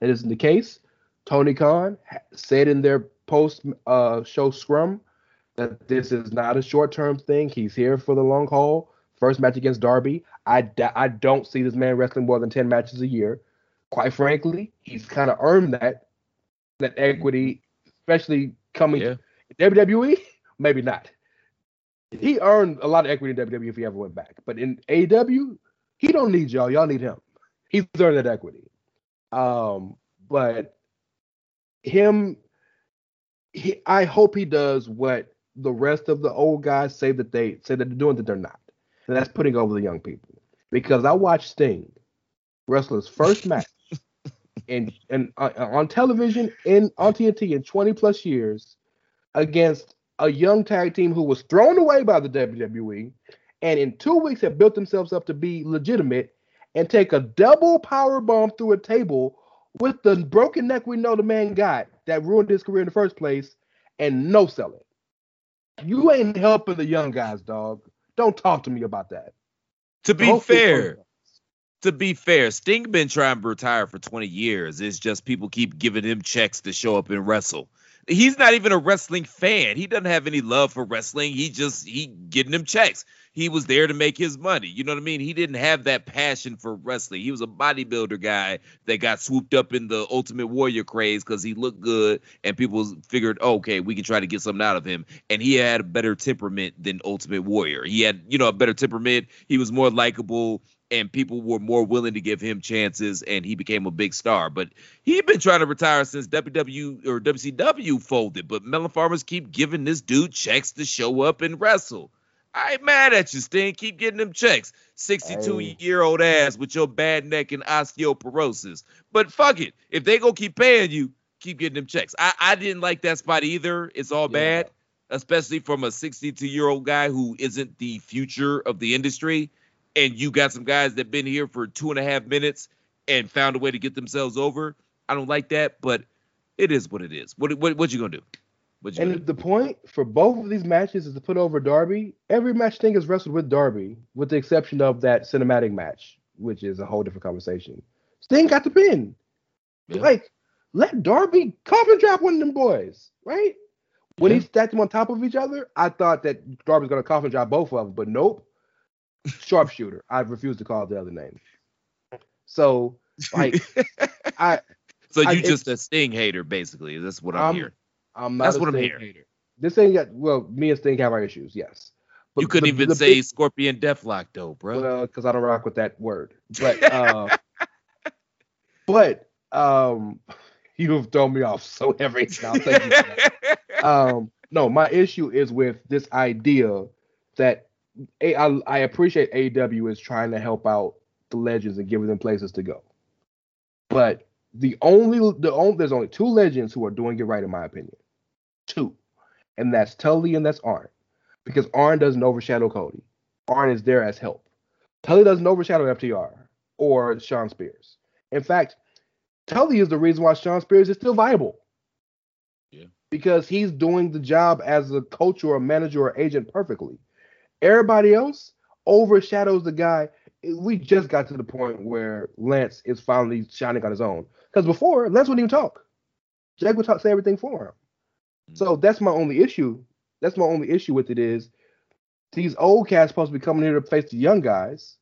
that isn't the case. Tony Khan said in their post uh, show scrum that this is not a short term thing. He's here for the long haul. First match against Darby. I, I don't see this man wrestling more than 10 matches a year. Quite frankly, he's kind of earned that that equity, especially coming Yeah. WWE. (laughs) Maybe not. He earned a lot of equity in WWE if he ever went back. But in AW, he don't need y'all. Y'all need him. He's earned that equity. Um, but him, he, I hope he does what the rest of the old guys say that they say that they're doing that they're not. And that's putting over the young people. Because I watched Sting wrestle his first (laughs) match in, in uh, on television in on TNT in 20 plus years against a young tag team who was thrown away by the WWE and in two weeks have built themselves up to be legitimate and take a double power bomb through a table with the broken neck we know the man got that ruined his career in the first place and no selling. You ain't helping the young guys, dog. Don't talk to me about that. To be Hopefully- fair, to be fair, Sting been trying to retire for 20 years. It's just people keep giving him checks to show up and wrestle. He's not even a wrestling fan. He doesn't have any love for wrestling. He just he getting him checks. He was there to make his money. You know what I mean? He didn't have that passion for wrestling. He was a bodybuilder guy that got swooped up in the Ultimate Warrior craze because he looked good and people figured, oh, okay, we can try to get something out of him. And he had a better temperament than Ultimate Warrior. He had, you know, a better temperament. He was more likable and people were more willing to give him chances, and he became a big star. But he'd been trying to retire since WW or WCW folded. But Melon Farmers keep giving this dude checks to show up and wrestle. I ain't mad at you, Sting. Keep getting them checks. 62 Hey. year old ass with your bad neck and osteoporosis. But fuck it. If they gonna keep paying you, keep getting them checks. I, I didn't like that spot either. It's all Yeah. bad, especially from a 62 year old guy who isn't the future of the industry. And you got some guys that been here for two and a half minutes and found a way to get themselves over. I don't like that, but it is what it is. What what what you gonna do? What you gonna And the point for both of these matches is to put over Darby. Every match thing has wrestled with Darby, with the exception of that cinematic match, which is a whole different conversation. Sting got the pin. Yeah. Like, let Darby coffin drop one of them boys, right? When he stacked them on top of each other, I thought that Darby's gonna coffin drop both of them, but nope. Sharpshooter. I refuse to call it the other name. So, like, (laughs) I so you I- just a Sting hater, basically. That's what I'm I'm- hearing. I'm not That's a what I'm Sting hearing. hater. This ain't got well, me and Sting have our issues, yes. But you couldn't the- even the say big- Scorpion Deathlock though, bro. well, because I don't rock with that word. But uh (laughs) but um you have thrown me off so heavy now. Thank you. for that. (laughs) um no, my issue is with this idea that I, I appreciate AW is trying to help out the legends and giving them places to go. But the only the only there's only two legends who are doing it right in my opinion. Two. And that's Tully and that's Arn. Because Arn doesn't overshadow Cody. Arn is there as help. Tully doesn't overshadow FTR or Shawn Spears. In fact, Tully is the reason why Shawn Spears is still viable. Yeah. Because he's doing the job as a coach or a manager or agent perfectly. Everybody else overshadows the guy. We just got to the point where Lance is finally shining on his own. Because before, Lance wouldn't even talk. Jack would talk, say everything for him. Hmm. So that's my only issue. That's my only issue with it is these old cats supposed to be coming here to face the young guys,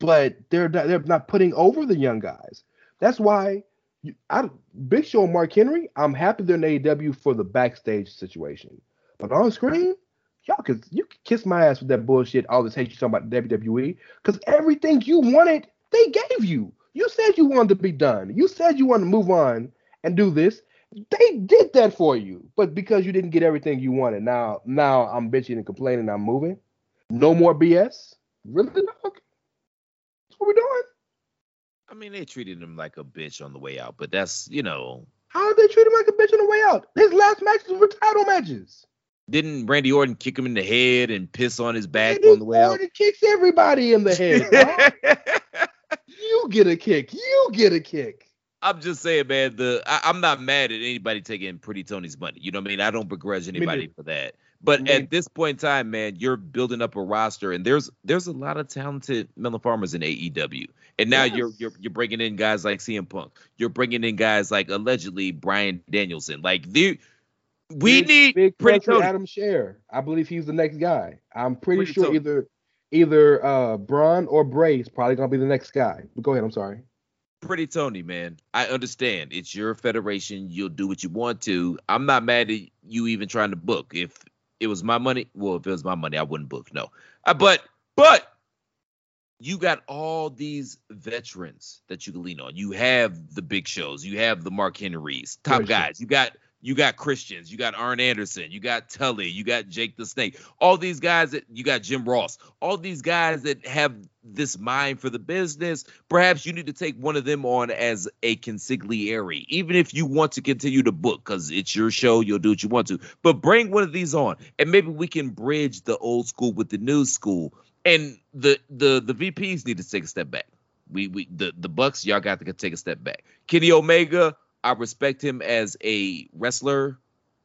but they're not, they're not putting over the young guys. That's why you, I, Big Show and Mark Henry. I'm happy they're in AEW for the backstage situation, but on screen, y'all could you could kiss my ass with that bullshit. All this hate you talking about WWE because everything you wanted they gave you. You said you wanted to be done. You said you wanted to move on and do this. They did that for you, but because you didn't get everything you wanted, now now I'm bitching and complaining. I'm moving. No more BS. Really, dog? That's what we're doing. I mean, they treated him like a bitch on the way out, but that's you know, How did they treat him like a bitch on the way out? His last matches were title matches. Didn't Randy Orton kick him in the head and piss on his back Randy on the way out? Orton kicks everybody in the head. (laughs) you get a kick. You get a kick. I'm just saying, man. The I, I'm not mad at anybody taking Pretty Tony's money. You know what I mean? I don't begrudge anybody for that. But at this point in time, man, you're building up a roster, and there's there's a lot of talented melon farmers in AEW. And now you're you're you're bringing in guys like CM Punk. You're bringing in guys like allegedly Bryan Danielson. Like the we Big- need big Pretty. Adam Scher. I believe he's the next guy. I'm pretty Pretty sure Tony. either either uh Braun or Bray is probably gonna be the next guy. But go ahead. I'm sorry. Pretty Tony, man. I understand. It's your federation. You'll do what you want to. I'm not mad at you even trying to book. If it was my money, well, if it was my money, I wouldn't book. No. Uh, but but you got all these veterans that you can lean on. You have the big shows. You have the Mark Henrys, top guys. You got you got Christians. You got Arn Anderson. You got Tully. You got Jake the Snake. All these guys that you got Jim Ross. All these guys that have this mind for the business. Perhaps you need to take one of them on as a consigliere, even if you want to continue to book, because it's your show. You'll do what you want to. But bring one of these on, and maybe we can bridge the old school with the new school. And the the the VPs need to take a step back. We we the the Bucks y'all got to take a step back. Kenny Omega, I respect him as a wrestler.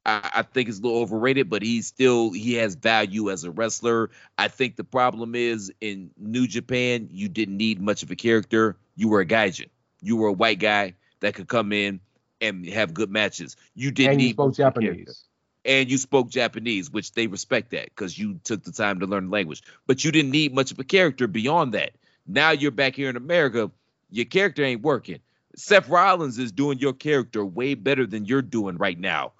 I, I think he's a little overrated, but he's still he has value as a wrestler. I think the problem is in New Japan, you didn't need much of a character. You were a gaijin. You were a white guy that could come in and have good matches. You didn't and you need spoke character Japanese. and you spoke Japanese, which they respect that because you took the time to learn the language. But you didn't need much of a character beyond that. Now you're back here in America, your character ain't working. Seth Rollins is doing your character way better than you're doing right now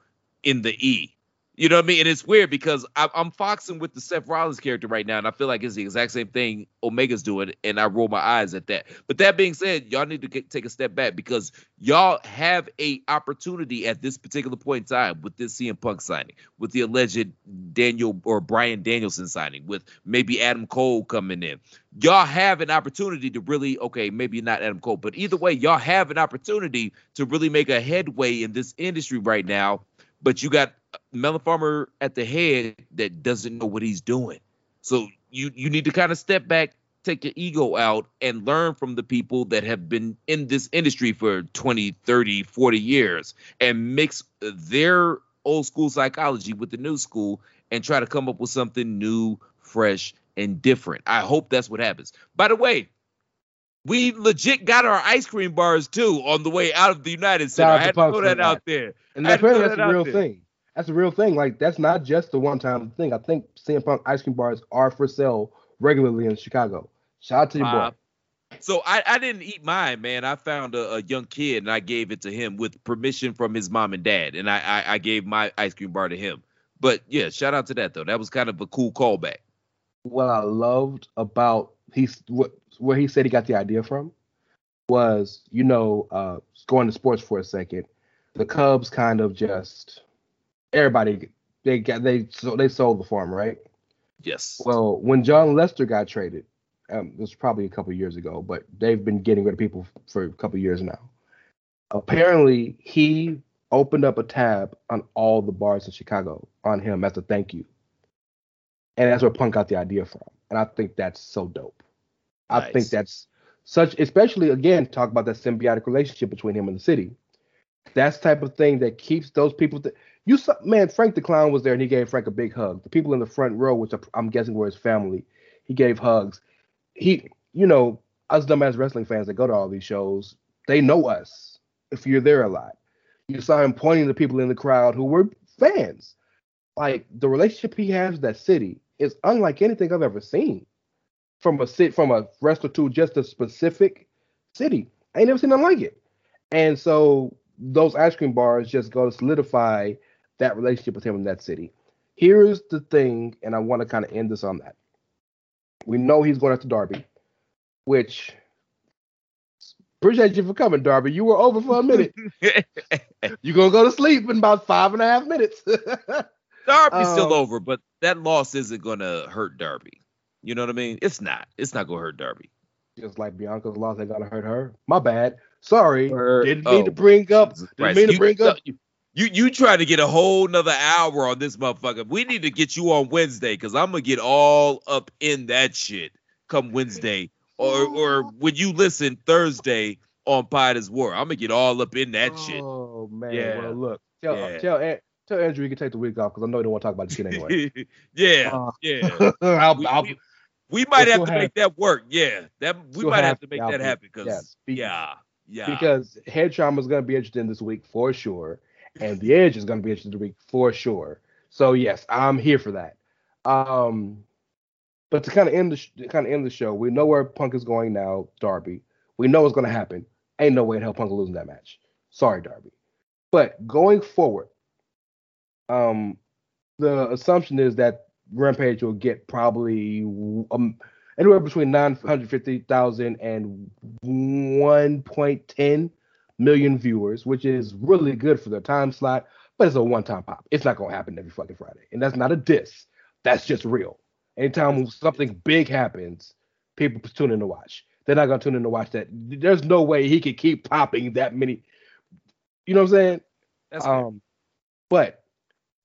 in the E. You know what I mean? And it's weird because I, I'm foxing with the Seth Rollins character right now, and I feel like it's the exact same thing Omega's doing, and I roll my eyes at that. But that being said, y'all need to get, take a step back because y'all have a opportunity at this particular point in time with this CM Punk signing, with the alleged Daniel or Bryan Danielson signing, with maybe Adam Cole coming in. Y'all have an opportunity to really, okay, maybe not Adam Cole, but either way, y'all have an opportunity to really make a headway in this industry right now. But you got Melon Farmer at the head that doesn't know what he's doing. So you you need to kind of step back, take your ego out and learn from the people that have been in this industry for 20, 30, 40 years and mix their old school psychology with the new school and try to come up with something new, fresh, and different. I hope that's what happens. By the way, we legit got our ice cream bars too on the way out of the United Center. I had to throw that out there. And that's, that's a real thing. That's a real thing. Like that's not just the one-time thing. I think CM Punk ice cream bars are for sale regularly in Chicago. Shout out to your uh, boy. So I, I didn't eat mine, man. I found a, a, young kid and I gave it to him with permission from his mom and dad, and I, I, I gave my ice cream bar to him. But yeah, shout out to that though. That was kind of a cool callback. What I loved about he's what where he said he got the idea from was, you know, uh, going to sports for a second. The Cubs kind of just everybody they got they so they sold the farm, right? Yes. Well, when Jon Lester got traded, um, this was probably a couple years ago, but they've been getting rid of people for a couple years now. Apparently, he opened up a tab on all the bars in Chicago on him as a thank you, and that's where Punk got the idea from. And I think that's so dope. Nice. I think that's such, especially again, talk about that symbiotic relationship between him and the city. That's type of thing that keeps those people. Th- you saw, man, Frank the Clown was there and he gave Frank a big hug. The people in the front row, which I'm guessing were his family, he gave hugs. He, you know, us dumbass wrestling fans that go to all these shows, they know us if you're there a lot. You saw him pointing to people in the crowd who were fans. Like the relationship he has with that city is unlike anything I've ever seen from a sit from a wrestler to just a specific city. I ain't never seen nothing like it. And so those ice cream bars just go to solidify that relationship with him in that city. Here's the thing, and I want to kind of end this on that. We know he's going after Darby, which appreciate you for coming, Darby. You were over for a minute. (laughs) You're gonna go to sleep in about five and a half minutes. (laughs) Darby's um, still over, but that loss isn't gonna hurt Darby. You know what I mean? It's not. It's not gonna hurt Darby. Just like Bianca's loss ain't gonna hurt her. My bad. Sorry. Didn't mean oh, to bring up. Didn't mean to bring you, up. You, you you try to get a whole nother hour on this motherfucker. We need to get you on Wednesday because I'm gonna get all up in that shit come Wednesday. Or or when you listen Thursday on Potter's War. I'm gonna get all up in that shit. Oh man. Yeah. Well look. Tell yeah. tell tell Andrew you can take the week off because I know you don't want to talk about this shit anyway. (laughs) yeah. Uh, yeah. (laughs) I'll, we, I'll, we, we, might have to have, make that work. Yeah. That we might have, have to make that happen because yeah. yeah. Because head trauma is gonna be interesting this week for sure and the Edge is going to be interesting to week for sure. So yes, I'm here for that. Um, but to kind of end the sh- kind of end the show, we know where Punk is going now, Darby. We know what's going to happen. Ain't no way in hell Punk losing that match. Sorry, Darby. But going forward, um, the assumption is that Rampage will get probably um, anywhere between 950,000 and 1.10 million viewers, which is really good for the time slot, but it's a one time pop. It's not going to happen every fucking Friday. And that's not a diss. That's just real. Anytime something big happens, people tune in to watch. They're not going to tune in to watch that. There's no way he could keep popping that many. You know what I'm saying? That's um, but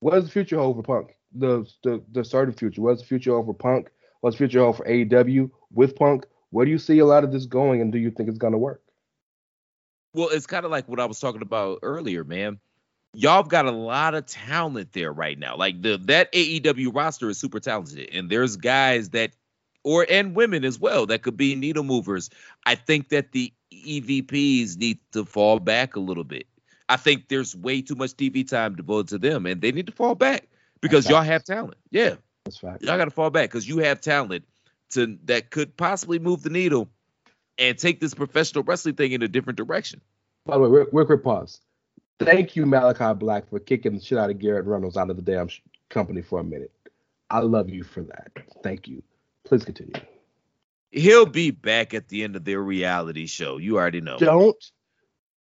what does the future hold for Punk? The the the certain future. What's the future hold for Punk? What's the future hold for AEW with Punk? Where do you see a lot of this going, and do you think it's to work? Well, it's kind of like what I was talking about earlier, man. Y'all have got a lot of talent there right now. Like the that AEW roster is super talented, and there's guys that, or and women as well that could be needle movers. I think that the EVPs need to fall back a little bit. I think there's way too much TV time devoted to them, and they need to fall back because y'all have talent. Yeah, that's right. Y'all got to fall back because you have talent to that could possibly move the needle and take this professional wrestling thing in a different direction. By the way, real, real quick pause. Thank you, Malachi Black, for kicking the shit out of Garrett Reynolds out of the damn sh- company for a minute. I love you for that. Thank you. Please continue. He'll be back at the end of their reality show. You already know. Don't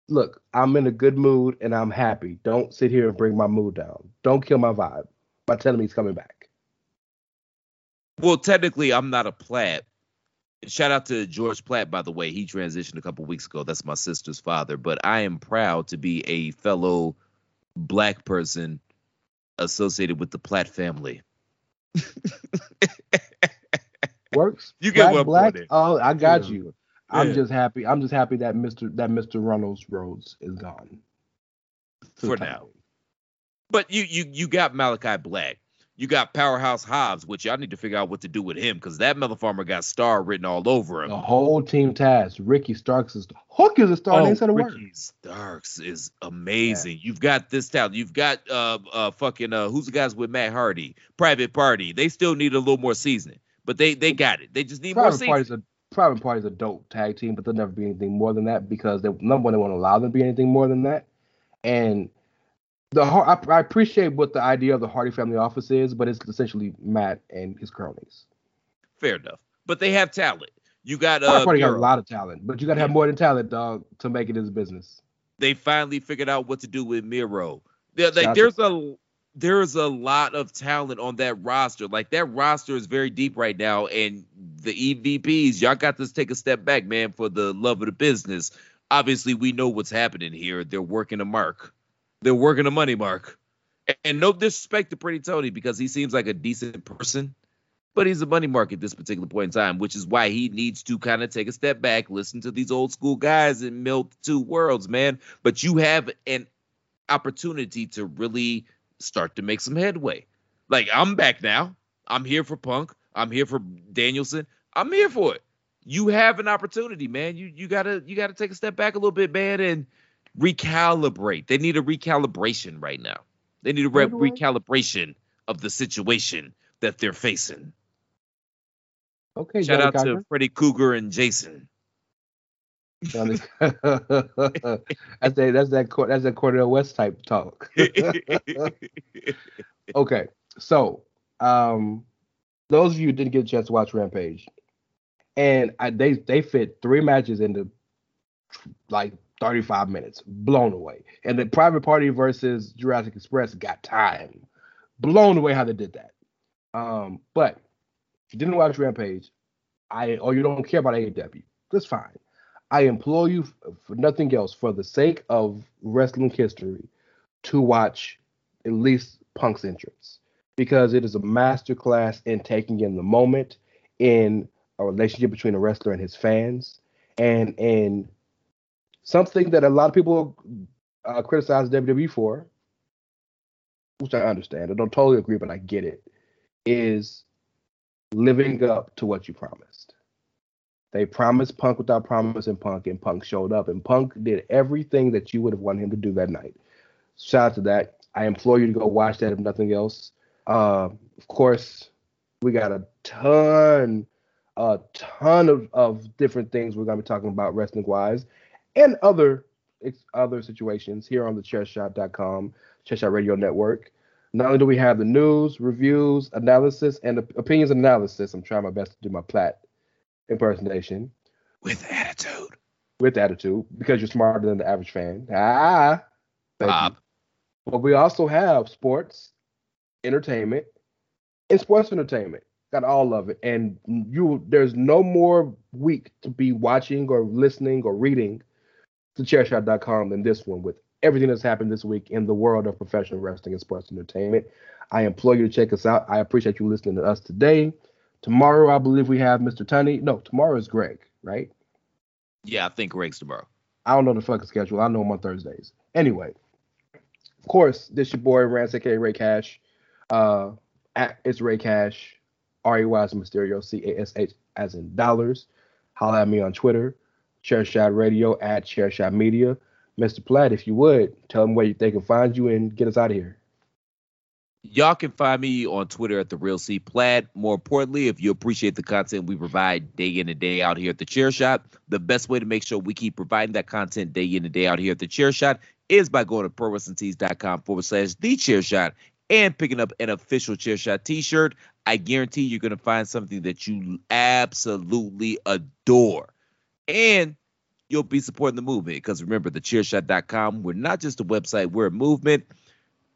look. I'm in a good mood and I'm happy. Don't sit here and bring my mood down. Don't kill my vibe by telling me he's coming back. Well, technically, I'm not a Platt. Shout out to George Platt, by the way. He transitioned a couple weeks ago. That's my sister's father. But I am proud to be a fellow black person associated with the Platt family. (laughs) Works. You get Black, what I'm black. Oh, I got Yeah. you. I'm Yeah. just happy. I'm just happy that Mr. that Mr. Reynolds Rhodes is gone. For now. But you you you got Malachi Black. You got Powerhouse Hobbs, which y'all need to figure out what to do with him because that mother farmer got star written all over him. The whole team task. Ricky Starks is Hook is a star. and they said a word. Oh, Ricky Starks is amazing. You've got this talent. You've got uh uh fucking uh who's the guys with Matt Hardy? Private Party. They still need a little more seasoning, but they they got it. They just need more Private seasoning. Party's a Private Party's a dope tag team, but they'll never be anything more than that because they number one they won't allow them to be anything more than that. And the I, I appreciate what the idea of the Hardy Family Office is, but it's essentially Matt and his cronies. Fair enough. But they have talent. You got uh Party got a lot of talent, but you got to have more than talent, dog, to make it his business. they finally figured out what to do with Miro. There, like, there's a there's a lot of talent on that roster. Like that roster is very deep right now, and the EVPs, y'all got to take a step back, man, for the love of the business. Obviously, we know what's happening here. They're working a mark. They're working the money mark. And no disrespect to Pretty Tony because he seems like a decent person, but he's a money mark at this particular point in time, which is why he needs to kind of take a step back, listen to these old school guys and melt two worlds, man. But you have an opportunity to really start to make some headway. Like I'm back now. I'm here for Punk. I'm here for Danielson. I'm here for it. You have an opportunity, man. You you gotta you gotta take a step back a little bit, man, and recalibrate. They need a recalibration right now. They need a re- recalibration of the situation that they're facing. Okay, Shout Johnny out Cochran. to Freddy Krueger and Jason. Johnny- (laughs) that's that. That's that. Cor- That's that Cornel West type talk. (laughs) okay, so um, those of you who didn't get a chance to watch Rampage, and I, they they fit three matches into like 35 minutes, blown away. And the Private Party versus Jurassic Express got time, blown away how they did that. Um, but if you didn't watch Rampage, I or you don't care about AEW, that's fine. I implore you, for nothing else, for the sake of wrestling history, to watch at least Punk's entrance because it is a masterclass in taking in the moment, in a relationship between a wrestler and his fans, and in something that a lot of people uh, criticize WWE for, which I understand. I don't totally agree, but I get it. Is living up to what you promised. They promised Punk without promising Punk, and Punk showed up, and Punk did everything that you would have wanted him to do that night. Shout out to that. I implore you to go watch that if nothing else. Uh, of course, we got a ton, a ton of, of different things we're gonna be talking about wrestling wise, and other other situations here on the chairshot.com, Chairshot Radio Network. Not only do we have the news, reviews, analysis, and opinions and analysis. I'm trying my best to do my Platt impersonation with attitude. With attitude, because you're smarter than the average fan. Ah, Bob. you. But we also have sports, entertainment, and sports entertainment. Got all of it, and you there's no more week to be watching or listening or reading to chairshot.com than this one with everything that's happened this week in the world of professional wrestling and sports entertainment. I implore you to check us out. I appreciate you listening to us today. Tomorrow, I believe we have Mr. Tunney. No, tomorrow is Greg, right? Yeah, I think Greg's tomorrow. I don't know the fucking schedule. I know I'm on Thursdays. Anyway, of course, this your boy Rance, aka Ray Cash. Uh, at it's Ray Cash, R E Y as Mysterio, C A S H as in dollars. Holla at me on Twitter, Chairshot Radio at Chairshot Media. Mr. Platt, if you would, tell them where they can find you and get us out of here. Y'all can find me on Twitter at the Real C Platt. More importantly, if you appreciate the content we provide day in and day out here at the Chair Shot, the best way to make sure we keep providing that content day in and day out here at the Chair Shot is by going to prowrestlingtees.com forward slash the chair shot and picking up an official chair shot t-shirt. I guarantee you're gonna find something that you absolutely adore. And you'll be supporting the movement. Because remember, the chairshot.com, we're not just a website, we're a movement.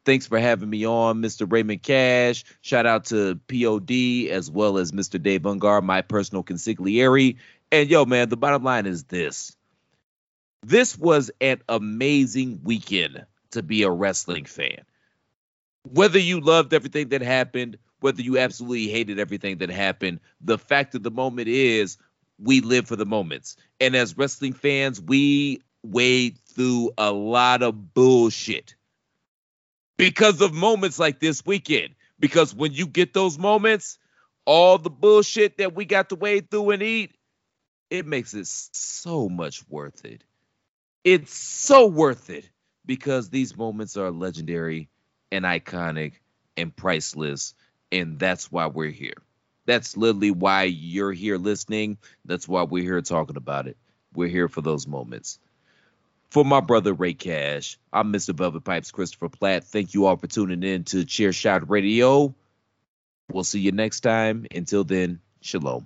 Thanks for having me on, Mr. Raymond Cash. Shout out to POD as well as Mr. Dave Ungar, my personal consigliere. And yo, man, the bottom line is this. This was an amazing weekend to be a wrestling fan. Whether you loved everything that happened, whether you absolutely hated everything that happened, the fact of the moment is we live for the moments. And as wrestling fans, we wade through a lot of bullshit because of moments like this weekend. Because when you get those moments, all the bullshit that we got to wade through and eat, it makes it so much worth it. It's so worth it because these moments are legendary and iconic and priceless. And that's why we're here. That's literally why you're here listening. That's why we're here talking about it. We're here for those moments. For my brother Ray Cash, I'm Mr. Velvet Pipes Christopher Platt. Thank you all for tuning in to Chair Shot Radio. We'll see you next time. Until then, shalom.